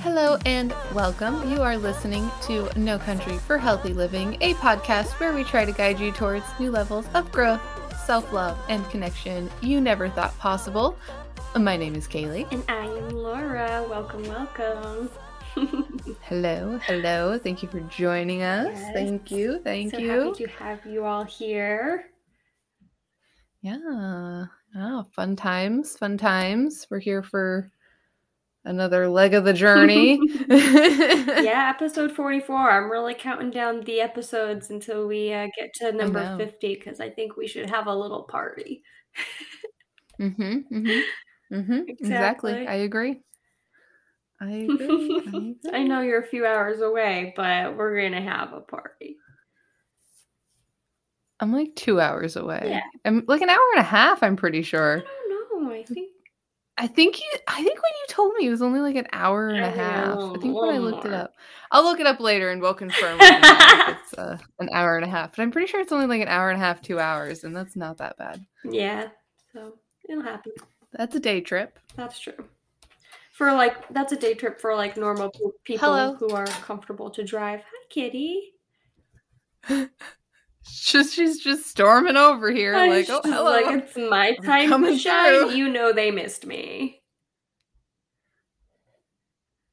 Hello and welcome. You are listening to No Country for Healthy Living, a podcast where we try to guide you towards new levels of growth, self love, and connection you never thought possible. My name is Kaylee. And I am Laura. Welcome, welcome. Hello, hello. Thank you for joining us. Yes. Thank you, thank so you. happy to have you all here. Yeah. Oh, fun times, fun times. We're here for another leg of the journey. yeah, episode 44. I'm really counting down the episodes until we uh, get to number 50 because I think we should have a little party. Mm-hmm. Mm-hmm. Mm-hmm. Exactly. Exactly. I agree. I agree. I, agree. I know you're a few hours away, but we're going to have a party. I'm like two hours away. Yeah. I'm like an hour and a half, I'm pretty sure. I sure. don't know. I think I think you I think when you told me it was only like an hour and a I a half. little- I think when I little looked it up. I'll look it up later and we'll confirm if it's uh, an hour and a half. But I'm pretty sure it's only like an hour and a half, two hours, and that's not that bad. yeah. So it'll happen. That's a day trip. That's true. For like, that's a day trip for like normal people Hello. who are comfortable to drive. Hi, kitty. She's she's just storming over here, I like, oh hello. like it's my I'm time to shine. through." You know they missed me.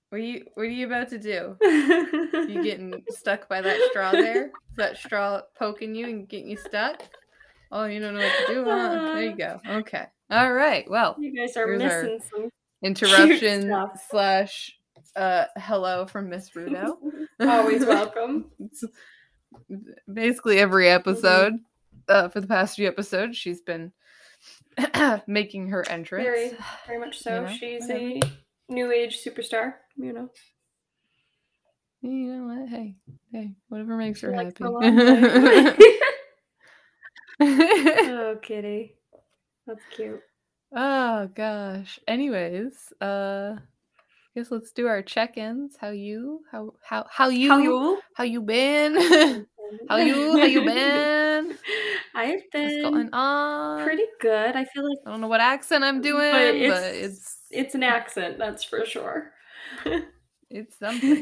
What are you what are you about to do? you You getting stuck by that straw there? Is that straw poking you and getting you stuck? Oh, you don't know what to do, huh? There you uh-huh. go. Okay. All right. Well, You guys are Here's our- missing some. Interruption slash uh hello from Miss Rudo. Always welcome. Basically every episode uh, for the past few episodes she's been making her entrance. Very, very much so. You know, She's a new age superstar. You know. You know what? Hey, hey, whatever makes She her happy. oh, kitty. That's cute. Oh gosh. Anyways, uh guess let's do our check-ins. How you? How how how you? How you? How you been? how you? How you been? I've What's been going on? pretty good. I feel like I don't know what accent I'm doing, But but it's- it's it's an accent, that's for sure. it's something.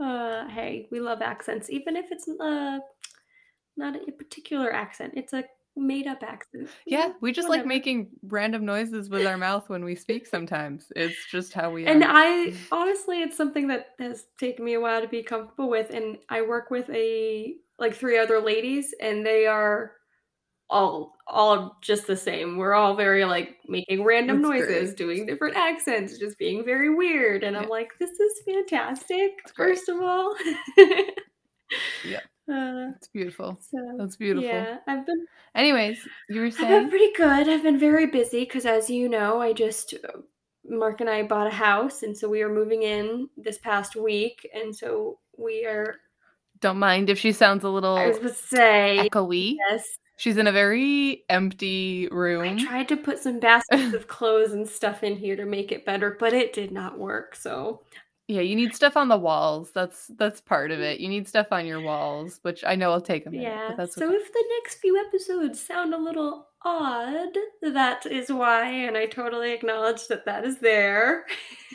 uh, hey, we love accents, even if it's uh, not a particular accent. It's a made up accent. Yeah, we just like making random noises with our mouth when we speak sometimes. It's just how we And are. I honestly, it's something that has taken me a while to be comfortable with. And I work with a like three other ladies, and they are all all just the same. We're all very like making random That's noises, great. doing different accents, just being very weird. And I'm like, this is fantastic. First of all, Yeah. Uh, It's beautiful. so That's beautiful. yeah, I've been Anyways, you were saying. I've been pretty good. I've been very busy because, as you know, I just Mark and I bought a house, and so we are moving in this past week, and so we are. don't mind if she sounds a little I was going to say echoey. yes. She's in a very empty room. I tried to put some baskets of clothes and stuff in here to make it better, but it did not work. So Yeah, you need stuff on the walls. That's that's part of it. Mm. You need stuff on your walls, which I know I'll take a minute. yeah. but that's so if the next few episodes sound a little odd, that is why, and I totally acknowledge that that is there.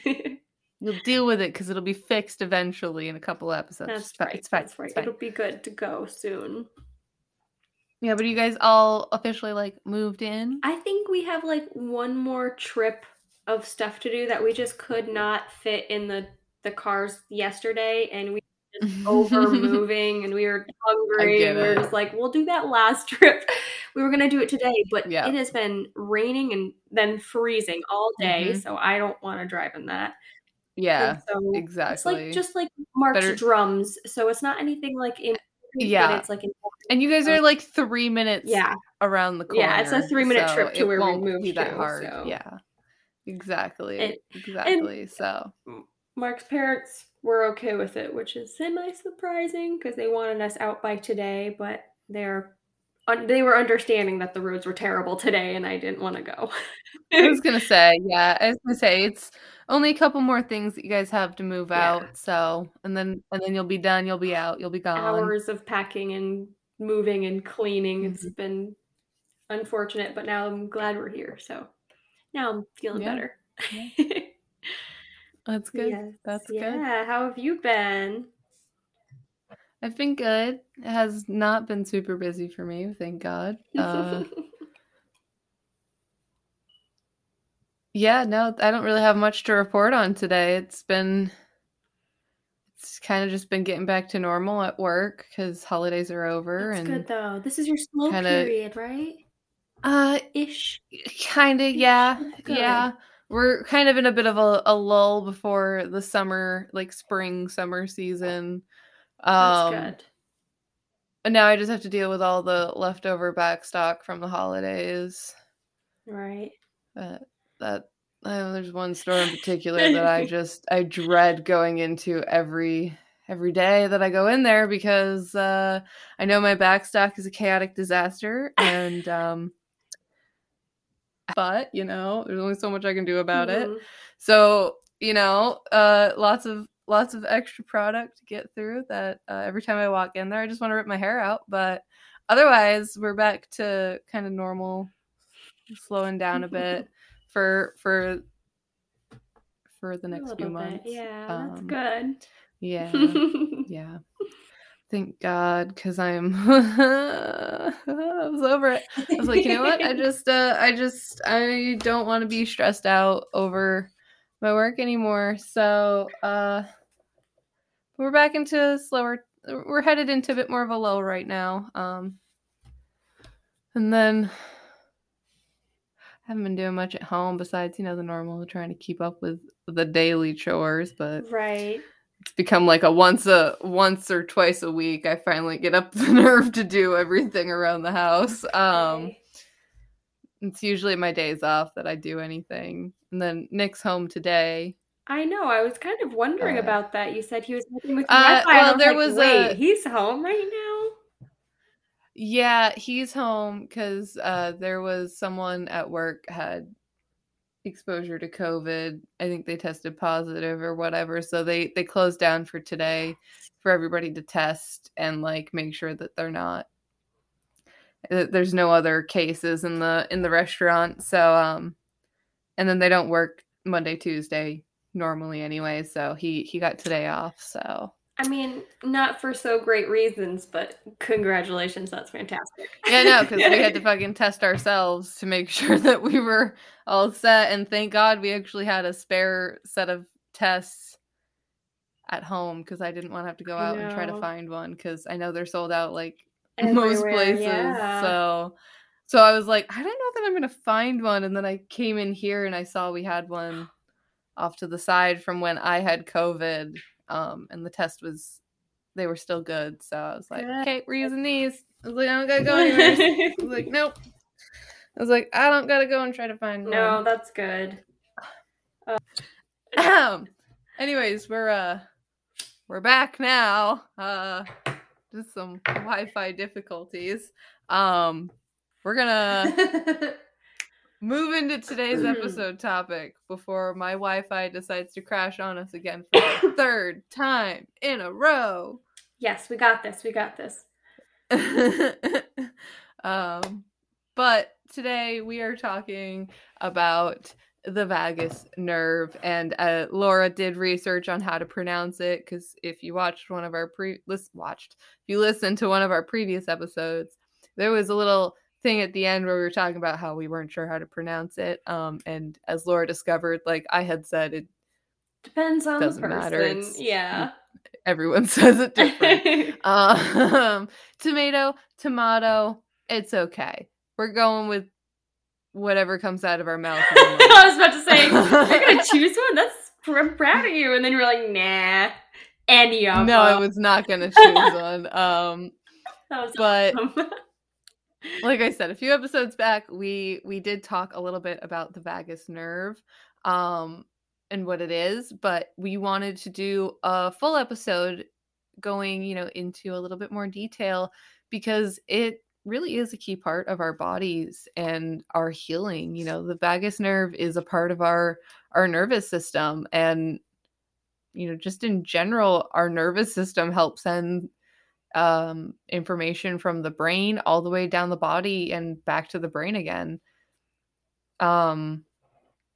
You'll deal with it because it'll be fixed eventually in a couple episodes. That's right. It's fine. That's right. It's fine. It'll be good to go soon. Yeah, but you guys all officially like moved in. I think we have like one more trip of stuff to do that we just could not fit in the the cars yesterday, and we were just over moving, and we were hungry. and we were just like, we'll do that last trip. We were gonna do it today, but Yeah. it has been raining and then freezing all day, Mhm. so I don't want to drive in that. Yeah, And so It's exactly. like just like Mark's Better- drums, so it's not anything like in. Yeah. it's like and you guys are like three minutes yeah, around the corner. Yeah, it's a three-minute so trip to where we moved that to, hard. so- Yeah, exactly, And- exactly. so Mark's parents were okay with it, which is semi surprising because they wanted us out by today, but they're un- they were understanding that the roads were terrible today, and I didn't want to go. I was gonna say, yeah, I was gonna say it's only a couple more things that you guys have to move Yeah. out. So, and then and then you'll be done. You'll be out. You'll be gone. Hours of packing and moving and cleaning. It's Mhm. been unfortunate, but now I'm glad we're here. So now I'm feeling Yeah. better. That's good. Yes. That's good. yeah. How have you been? I've been good. It has not been super busy for me, thank God. Uh, yeah, no, I don't really have much to report on today. It's been it's kind of just been getting back to normal at work because holidays are over That's and good though. This is your slow kinda- period, right? uh Ish. kind of yeah yeah we're kind of in a bit of a, a lull before the summer like spring summer season That's um good. and now i just have to deal with all the leftover back stock from the holidays Right. uh, that uh, there's one store in particular that i just i dread going into every every day that i go in there because uh i know my back stock is a chaotic disaster and um but you know there's only so much i can do about it Mhm. so you know uh lots of lots of extra product to get through that uh, every time i walk in there i just want to rip my hair out but otherwise we're back to kind of normal slowing down a bit for for for the next few bit. months Yeah, Um, that's good. yeah yeah thank god because i'm i was over it I was like, you know what? I just, uh, I just, I don't want to be stressed out over my work anymore. So, uh, we're back into slower. We're headed into a bit more of a lull right now. Um, and then I haven't been doing much at home besides, you know, the normal trying to keep up with the daily chores. But right. It's become like a once a once or twice a week. I finally get up the nerve to do everything around the house. Um. It's usually my days off that I do anything. And then Nick's home today. I know. I was kind of wondering Uh, about that. You said he was working with Uh, Wi-Fi. and I well, there like, was Wait, a- he's home right now. Yeah, he's home because uh, there was someone at work had exposure to COVID. I think they tested positive or whatever. So they they closed down for today for everybody to test and like make sure that they're not that there's no other cases in the in the restaurant. So um and then they don't work Monday, Tuesday normally anyway. So he he got today off. So I mean, not for so great reasons, but congratulations. That's fantastic. Yeah, no, because we had to fucking test ourselves to make sure that we were all set. And thank God we actually had a spare set of tests at home because I didn't want to have to go out and try to find one because I know they're sold out like most places. yeah. So, so I was like, I don't know that I'm gonna find one. And then I came in here and I saw we had one off to the side from when I had COVID. Um, and the test was they were still good. So I was like, Good. okay, we're using these. I was like, I don't gotta go anywhere. I was like, nope. I was like, I don't gotta go and try to find no, that's good. one. Anyways, we're uh we're back now. Uh just some Wi-Fi difficulties. Um we're gonna move into today's episode topic before my Wi-Fi decides to crash on us again for the third time in a row. yes, we got this. We got this. um, but today we are talking about the vagus nerve, and uh, Laura did research on how to pronounce it because if you watched one of our pre list watched if you listened to one of our previous episodes, there was a little thing at the end where we were talking about how we weren't sure how to pronounce it. Um, and as Laura discovered, like I had said, it Depends on Doesn't the person. matter, it's- yeah. everyone says it different. Um, tomato, tomato, it's okay. We're going with whatever comes out of our mouth. I was about to say, you're gonna choose one. That's I'm proud of you. And then you're like, nah, any of them. no, I was not gonna choose one. Um, That was but awesome. Like I said, a few episodes back, we we did talk a little bit about the vagus nerve, um, and what it is. But we wanted to do a full episode going, you know, into a little bit more detail because it really is a key part of our bodies and our healing. You know, the vagus nerve is a part of our our nervous system and you know, just in general our nervous system helps send um information from the brain all the way down the body and back to the brain again. Um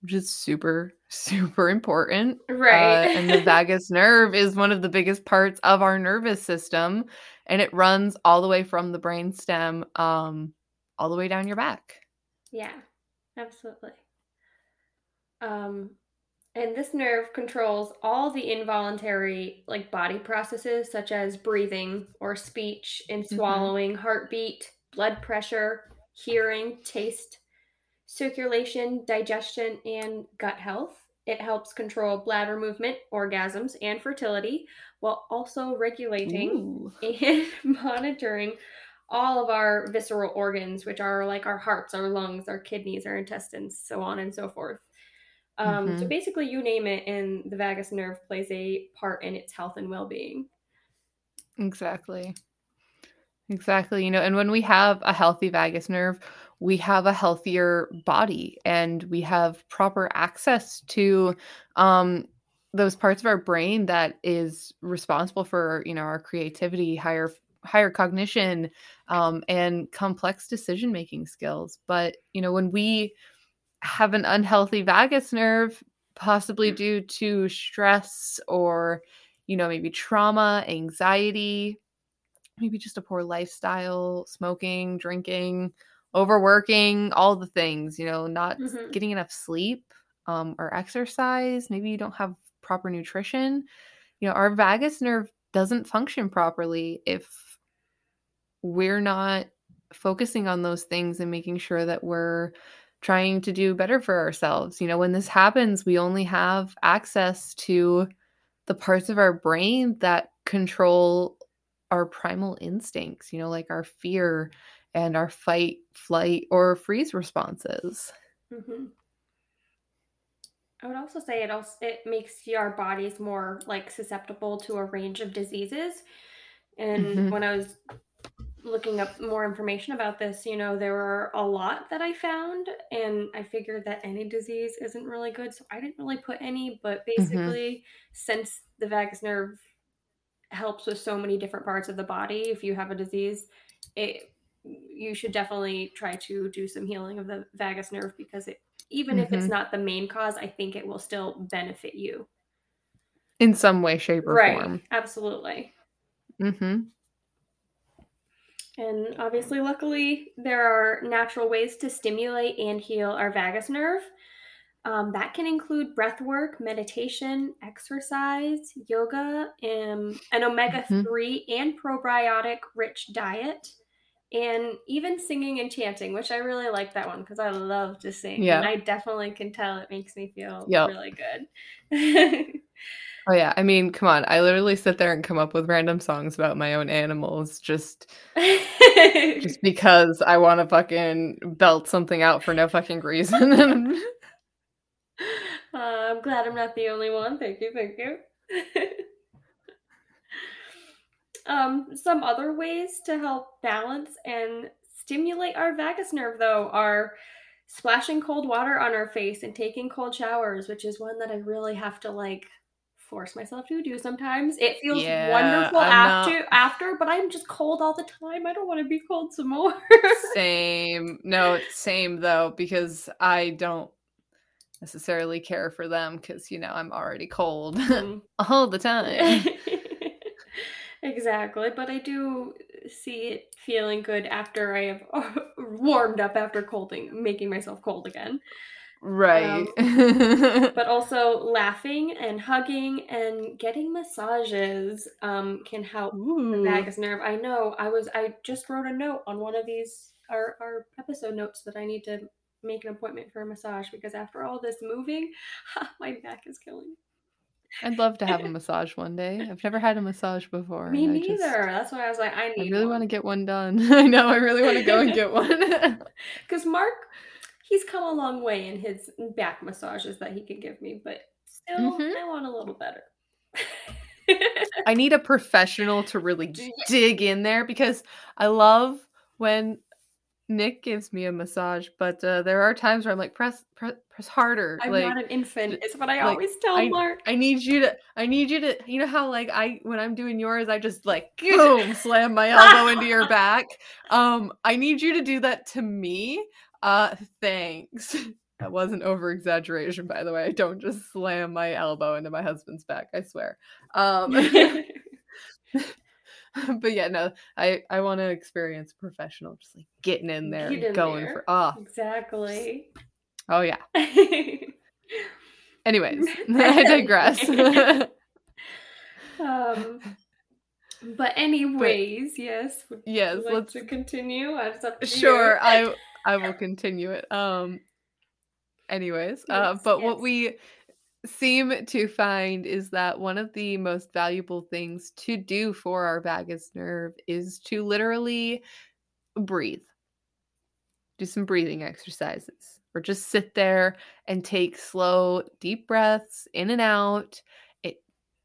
which is super super important. Right. Uh, and the vagus nerve is one of the biggest parts of our nervous system and it runs all the way from the brain stem um all the way down your back. Yeah, absolutely. Um, and this nerve controls all the involuntary like body processes such as breathing or speech and Mm-hmm. swallowing, heartbeat, blood pressure, hearing, taste, circulation, digestion, and gut health. It helps control bladder movement, orgasms, and fertility while also regulating Ooh. and monitoring all of our visceral organs, which are like our hearts, our lungs, our kidneys, our intestines, so on and so forth. Um, So Mhm. basically, you name it, and the vagus nerve plays a part in its health and well being. Exactly. Exactly. You know, and when we have a healthy vagus nerve, we have a healthier body and we have proper access to um those parts of our brain that is responsible for, you know, our creativity, higher higher cognition, um and complex decision-making skills. But, you know, when we have an unhealthy vagus nerve possibly due to stress or, you know, maybe trauma, anxiety, maybe just a poor lifestyle, smoking, drinking, overworking, all the things, you know, not Mhm. getting enough sleep um, or exercise. Maybe you don't have proper nutrition. You know, our vagus nerve doesn't function properly if we're not focusing on those things and making sure that we're trying to do better for ourselves. You know, when this happens, we only have access to the parts of our brain that control our primal instincts, you know, like our fear and our fight, flight, or freeze responses. hmm I would also say it also it makes our bodies more like susceptible to a range of diseases. And Mhm. when I was looking up more information about this, you know, there were a lot that I found, and I figured that any disease isn't really good, so I didn't really put any. But basically, since the vagus nerve helps with so many different parts of the body, if you have a disease, it you should definitely try to do some healing of the vagus nerve because it even if it's Mhm. not the main cause, I think it will still benefit you. In some way, shape, or right. form. Absolutely. Mm-hmm. And obviously, luckily, there are natural ways to stimulate and heal our vagus nerve. Um, that can include breath work, meditation, exercise, yoga, um, an omega 3 and probiotic rich diet, and even singing and chanting, which I really like that one because I love to sing. Yeah. And I definitely can tell it makes me feel Yep. really good. Oh yeah, I mean, come on. I literally sit there and come up with random songs about my own animals just just because I want to fucking belt something out for no fucking reason. Uh, I'm glad I'm not the only one. Thank you, thank you. um, some other ways to help balance and stimulate our vagus nerve, though, are splashing cold water on our face and taking cold showers, which is one that I really have to like force myself to do sometimes. It feels Yeah, wonderful I'm after not- after, but I'm just cold all the time. I don't want to be cold some more. same. No, same though because I don't necessarily care for them cuz you know, I'm already cold Mm. all the time. exactly, but I do see it feeling good after I have warmed up after colding, making myself cold again. Right. But also laughing and hugging and getting massages um, can help the Ooh. vagus nerve. I know. I was. I just wrote a note on one of these our our episode notes that I need to make an appointment for a massage because after all this moving, my back is killing me. I'd love to have a massage one day. I've never had a massage before. Me neither. just- That's why I was like, I need. I really one. want to get one done. I know. I really want to go and get one. Because Mark, he's come a long way in his back massages that he can give me, but still, Mhm. I want a little better. I need a professional to really dig in there because I love when Nick gives me a massage, but uh, there are times where I'm like, press, press, press harder. I'm like, not an infant. It's what I like, always tell I- Mark. I need you to, I need you to, you know how like I, when I'm doing yours, I just like boom, slam my elbow into your back. Um, I need you to do that to me. Uh, thanks. That wasn't over exaggeration, by the way. I don't just slam my elbow into my husband's back. I swear. Um, but yeah, no, I I want to experience professional, just like getting in there, Get in going there. for oh exactly. oh yeah. Anyways, I digress. um, but anyways, yes. Yes, like let's continue? Up to sure I I will continue it. Um. Anyways, uh, Yes, but what we seem to find is that one of the most valuable things to do for our vagus nerve is to literally breathe. Do some breathing exercises, or just sit there and take slow, deep breaths in and out.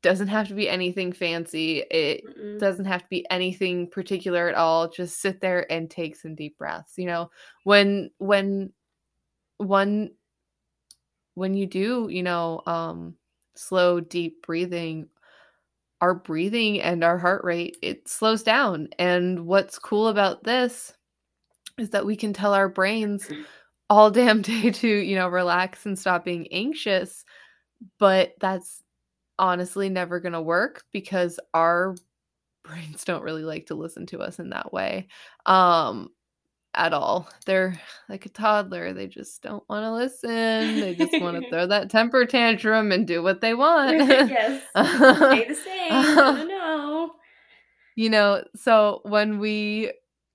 Doesn't have to be anything fancy. It Mm-mm. doesn't have to be anything particular at all just sit there and take some deep breaths you know when when one when you do you know um slow deep breathing our breathing and our heart rate it slows down and what's cool about this is that we can tell our brains all damn day to you know relax and stop being anxious but that's honestly never going to work because our brains don't really like to listen to us in that way um at all they're like a toddler they just don't want to listen they just want to throw that temper tantrum and do what they want yes. Stay the same. Don't you know so when we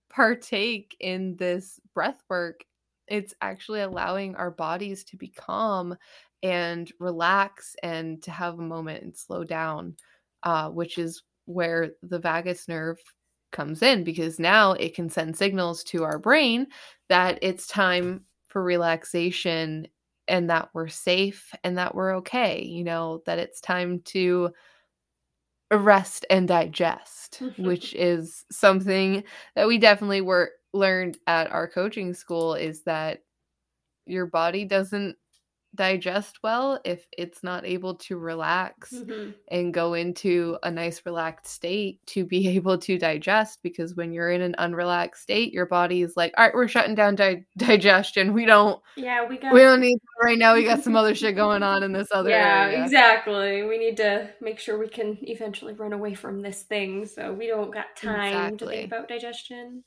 partake in this breath work it's actually allowing our bodies to be calm and relax and to have a moment and slow down uh, which is where the vagus nerve comes in because now it can send signals to our brain that it's time for relaxation and that we're safe and that we're okay you know that it's time to rest and digest which is something that we definitely were learned at our coaching school is that your body doesn't digest well if it's not able to relax Mhm. and go into a nice relaxed state to be able to digest because when you're in an unrelaxed state your body is like all right we're shutting down di- digestion we don't Yeah, we got. we don't need right now we got some other shit going on in this other yeah, area exactly. We need to make sure we can eventually run away from this thing, so we don't got time to think about digestion.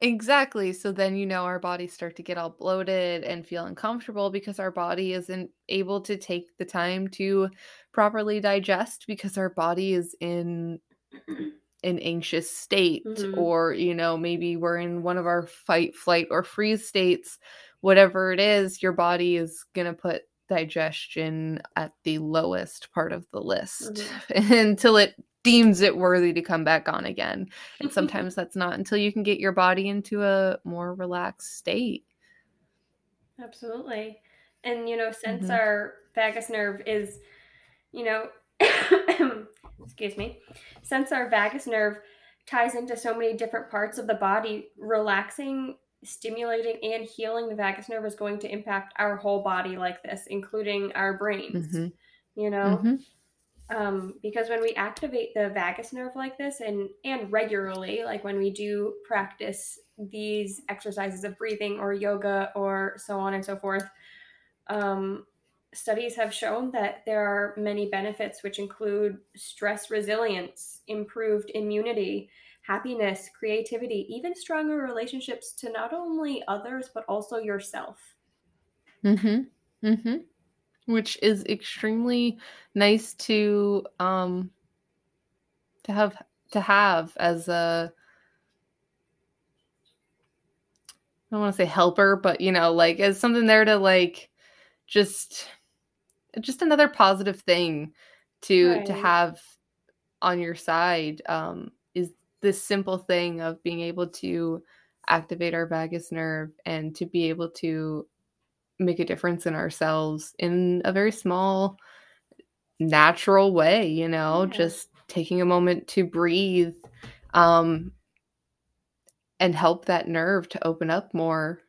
Exactly. So then, you know, our bodies start to get all bloated and feel uncomfortable because our body isn't able to take the time to properly digest because our body is in an anxious state Mhm. or, you know, maybe we're in one of our fight, flight, or freeze states. Whatever it is, your body is going to put digestion at the lowest part of the list until it deems it worthy to come back on again. And sometimes that's not until you can get your body into a more relaxed state. Absolutely. And you know, since Mhm. our vagus nerve is, you know, excuse me, since our vagus nerve ties into so many different parts of the body, relaxing, stimulating, and healing the vagus nerve is going to impact our whole body like this, including our brains. Mhm. You know, Mhm. Um, because when we activate the vagus nerve like this and and regularly like when we do practice these exercises of breathing or yoga or so on and so forth um, studies have shown that there are many benefits which include stress resilience improved immunity happiness creativity even stronger relationships to not only others but also yourself Mhm. Mhm. Which is extremely nice to um to have to have as a I don't want to say helper, but you know, like as something there to like just just another positive thing to to have on your side um is this simple thing of being able to activate our vagus nerve and to be able to make a difference in ourselves in a very small natural way you know Yeah. just taking a moment to breathe um and help that nerve to open up more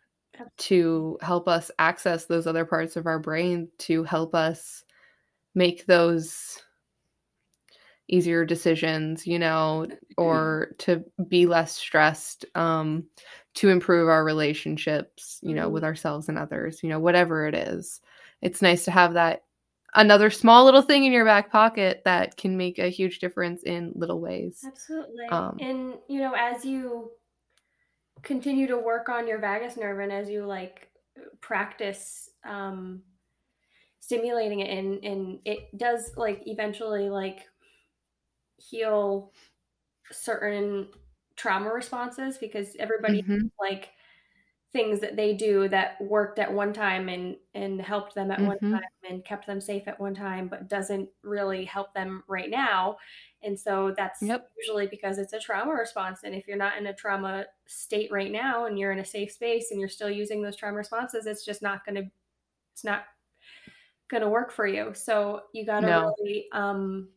to help us access those other parts of our brain to help us make those easier decisions you know or to be less stressed um to improve our relationships you know Mhm. with ourselves and others you know whatever it is it's nice to have that another small little thing in your back pocket that can make a huge difference in little ways Absolutely. Um, and you know, as you continue to work on your vagus nerve and as you like practice um stimulating it and and it does like eventually like heal certain trauma responses because everybody mhm, like things that they do that worked at one time and and helped them at one Mhm. time and kept them safe at one time but doesn't really help them right now and so that's Yep. usually because it's a trauma response and if you're not in a trauma state right now and you're in a safe space and you're still using those trauma responses it's just not going to it's not going to work for you so you got to No. really um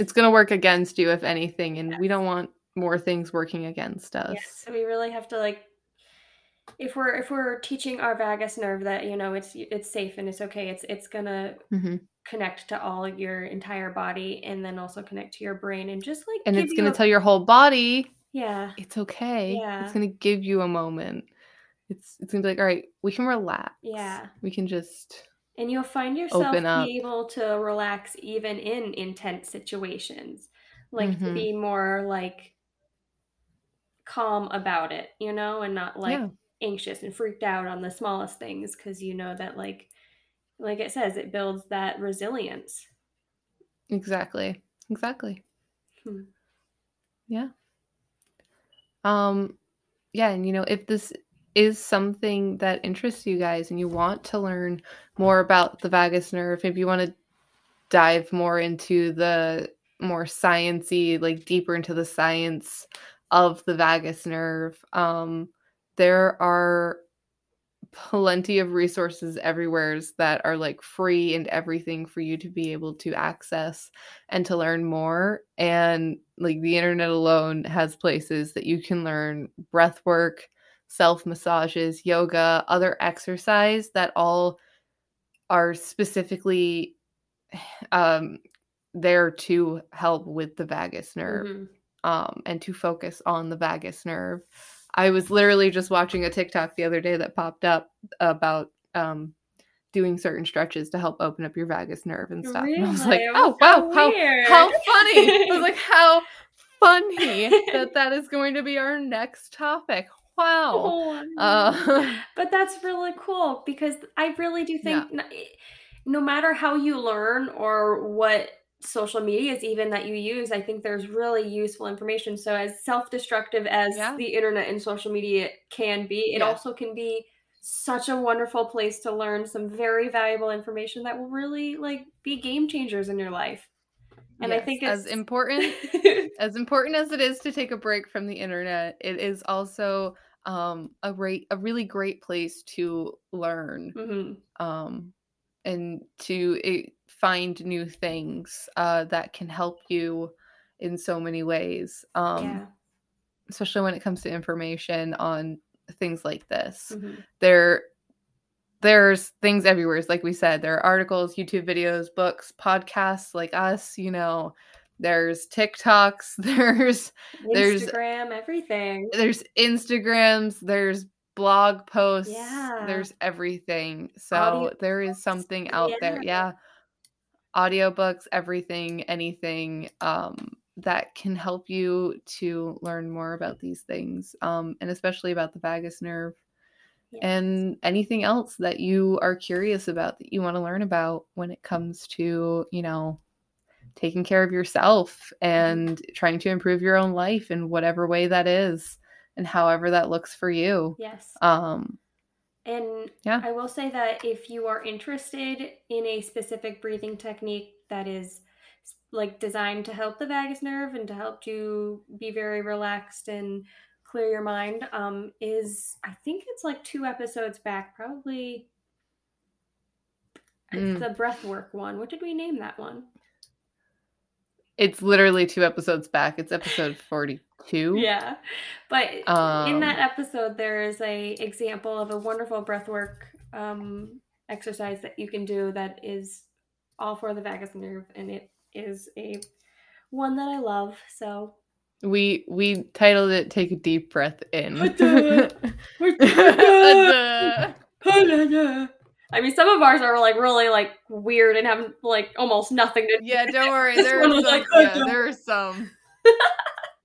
it's going to work against you if anything and we don't want more things working against us Yes, so we really have to like if we're if we're teaching our vagus nerve that you know it's it's safe and it's okay, it's it's gonna Mhm. connect to all your entire body and then also connect to your brain and just like and it's going a- to tell your whole body yeah it's okay Yeah. it's going to give you a moment it's it's going to be like all right we can relax Yeah. we can just and you'll find yourself be able to relax even in intense situations like to Mhm. be more like calm about it you know and not like yeah. anxious and freaked out on the smallest things because you know that like like it says it builds that resilience. Exactly. Exactly. Hmm. yeah. Um yeah and you know if this is something that interests you guys and you want to learn more about the vagus nerve if you want to dive more into the more sciency like deeper into the science of the vagus nerve um there are plenty of resources everywhere that are like free and everything for you to be able to access and to learn more and like the internet alone has places that you can learn breath work self massages yoga other exercise that all are specifically um there to help with the vagus nerve Mhm. um, and to focus on the vagus nerve. I was literally just watching a TikTok the other day that popped up about um, doing certain stretches to help open up your vagus nerve and stuff. And I was like, oh wow, how, weird. how funny! I was like, how funny that that is going to be our next topic. Wow. Oh, Uh, but that's really cool because I really do think Yeah. no matter how you learn or what social media is even that you use, I think there's really useful information. So as self-destructive as Yeah. the internet and social media can be, it Yeah. also can be such a wonderful place to learn some very valuable information that will really like be game changers in your life. And I yes, think as important as important as it is to take a break from the internet, it is also um, a rate a really great place to learn Mhm. um, and to eh, find new things uh, that can help you in so many ways. Um, yeah. especially when it comes to information on things like this. Mhm. There there's things everywhere. It's Like we said, there are articles, YouTube videos, books, podcasts like us, you know, there's TikToks, there's There's- Instagram, everything. there's Instagrams, there's blog posts, Yeah. there's everything. So there is something out there. yeah. Yeah. Audiobooks, everything, anything um that can help you to learn more about these things. Um and especially about the vagus nerve Yeah. and anything else that you are curious about that you want to learn about when it comes to, you know, taking care of yourself and trying to improve your own life in whatever way that is and however that looks for you. Yes. Um And Yeah. I will say that if you are interested in a specific breathing technique that is like designed to help the vagus nerve and to help you be very relaxed and clear your mind, um, is I think it's like two episodes back, probably it's Mm. the breath work one. What did we name that one? it's literally two episodes back. It's episode 42. Yeah. But um, in Um, that episode there is a example of a wonderful breathwork um exercise that you can do that is all for the vagus nerve and it is a one that I love. So We we titled it "Take a Deep Breath In." I mean, some of ours are like really like weird and have like almost nothing to do. yeah, don't worry. There are some. like, yeah, there are some.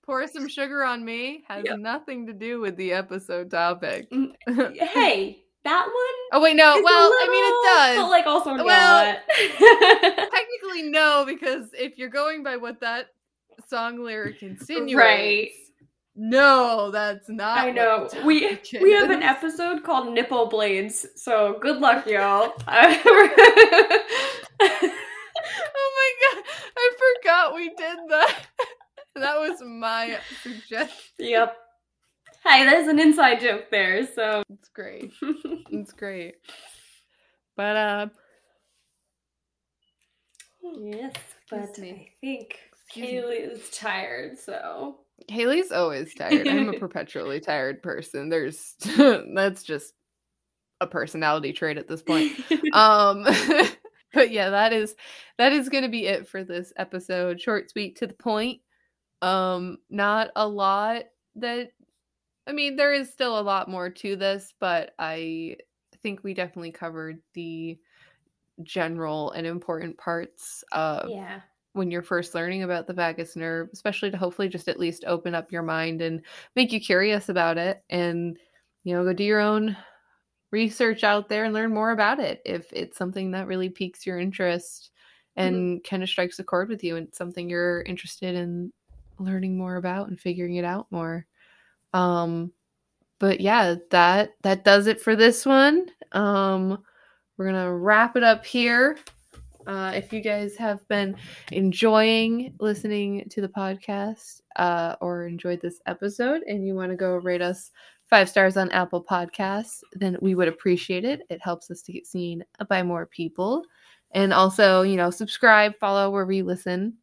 Pour some sugar on me has Yep. nothing to do with the episode topic. Mm, hey, that one. oh wait, no. Well, I mean, it does. but like also Well, not. Technically, no, because if you're going by what that song lyric insinuates, right. no, that's not. I know. We we have an episode called Nipple Blades, so good luck, y'all. Oh my god, I forgot we did that. that was my suggestion. yep. Hey, there's an inside joke there, so It's great. It's great. But uh yes, but I think. Haley is tired, so Haley's always tired. I'm a perpetually tired person. There's that's just a personality trait at this point. Um but yeah, that is that is going to be it for this episode. Short, sweet, to the point. Um not a lot that I mean, there is still a lot more to this, but I think we definitely covered the general and important parts of yeah. When you're first learning about the vagus nerve, especially to hopefully just at least open up your mind and make you curious about it and you know, go do your own research out there and learn more about it if it's something that really piques your interest and kind of strikes a chord with you and something you're interested in learning more about and figuring it out more. Um but yeah, that that does it for this one. Um we're going to wrap it up here. Uh, if you guys have been enjoying listening to the podcast uh, or enjoyed this episode and you want to go rate us five stars on Apple Podcasts, then we would appreciate it. It helps us to get seen by more people. And also, you know, subscribe, follow wherever you listen.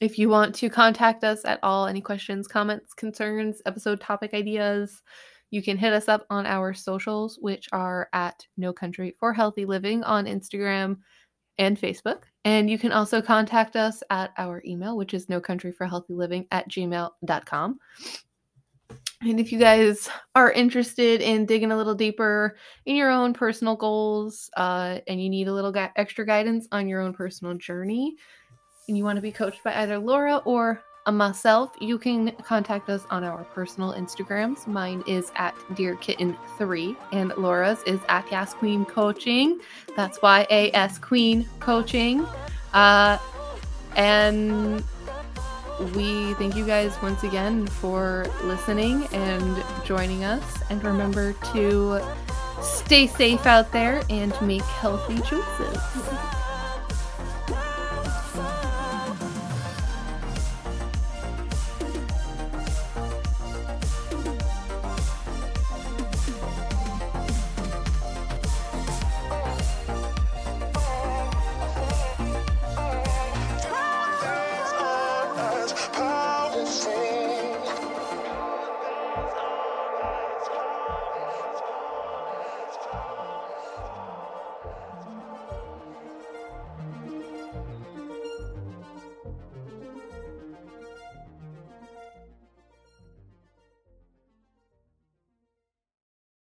If you want to contact us at all, any questions, comments, concerns, episode topic ideas, you can hit us up on our socials, which are at No Country for Healthy Living on Instagram and Facebook. And you can also contact us at our email, which is no country for healthy living at gmail.com. And if you guys are interested in digging a little deeper in your own personal goals uh, and you need a little gui- extra guidance on your own personal journey, and you want to be coached by either Laura or myself, you can contact us on our personal Instagrams. Mine is at Dear Kitten3, and Laura's is at Yas Queen Coaching. That's Y A S Queen Coaching. Uh, and we thank you guys once again for listening and joining us. And remember to stay safe out there and make healthy choices.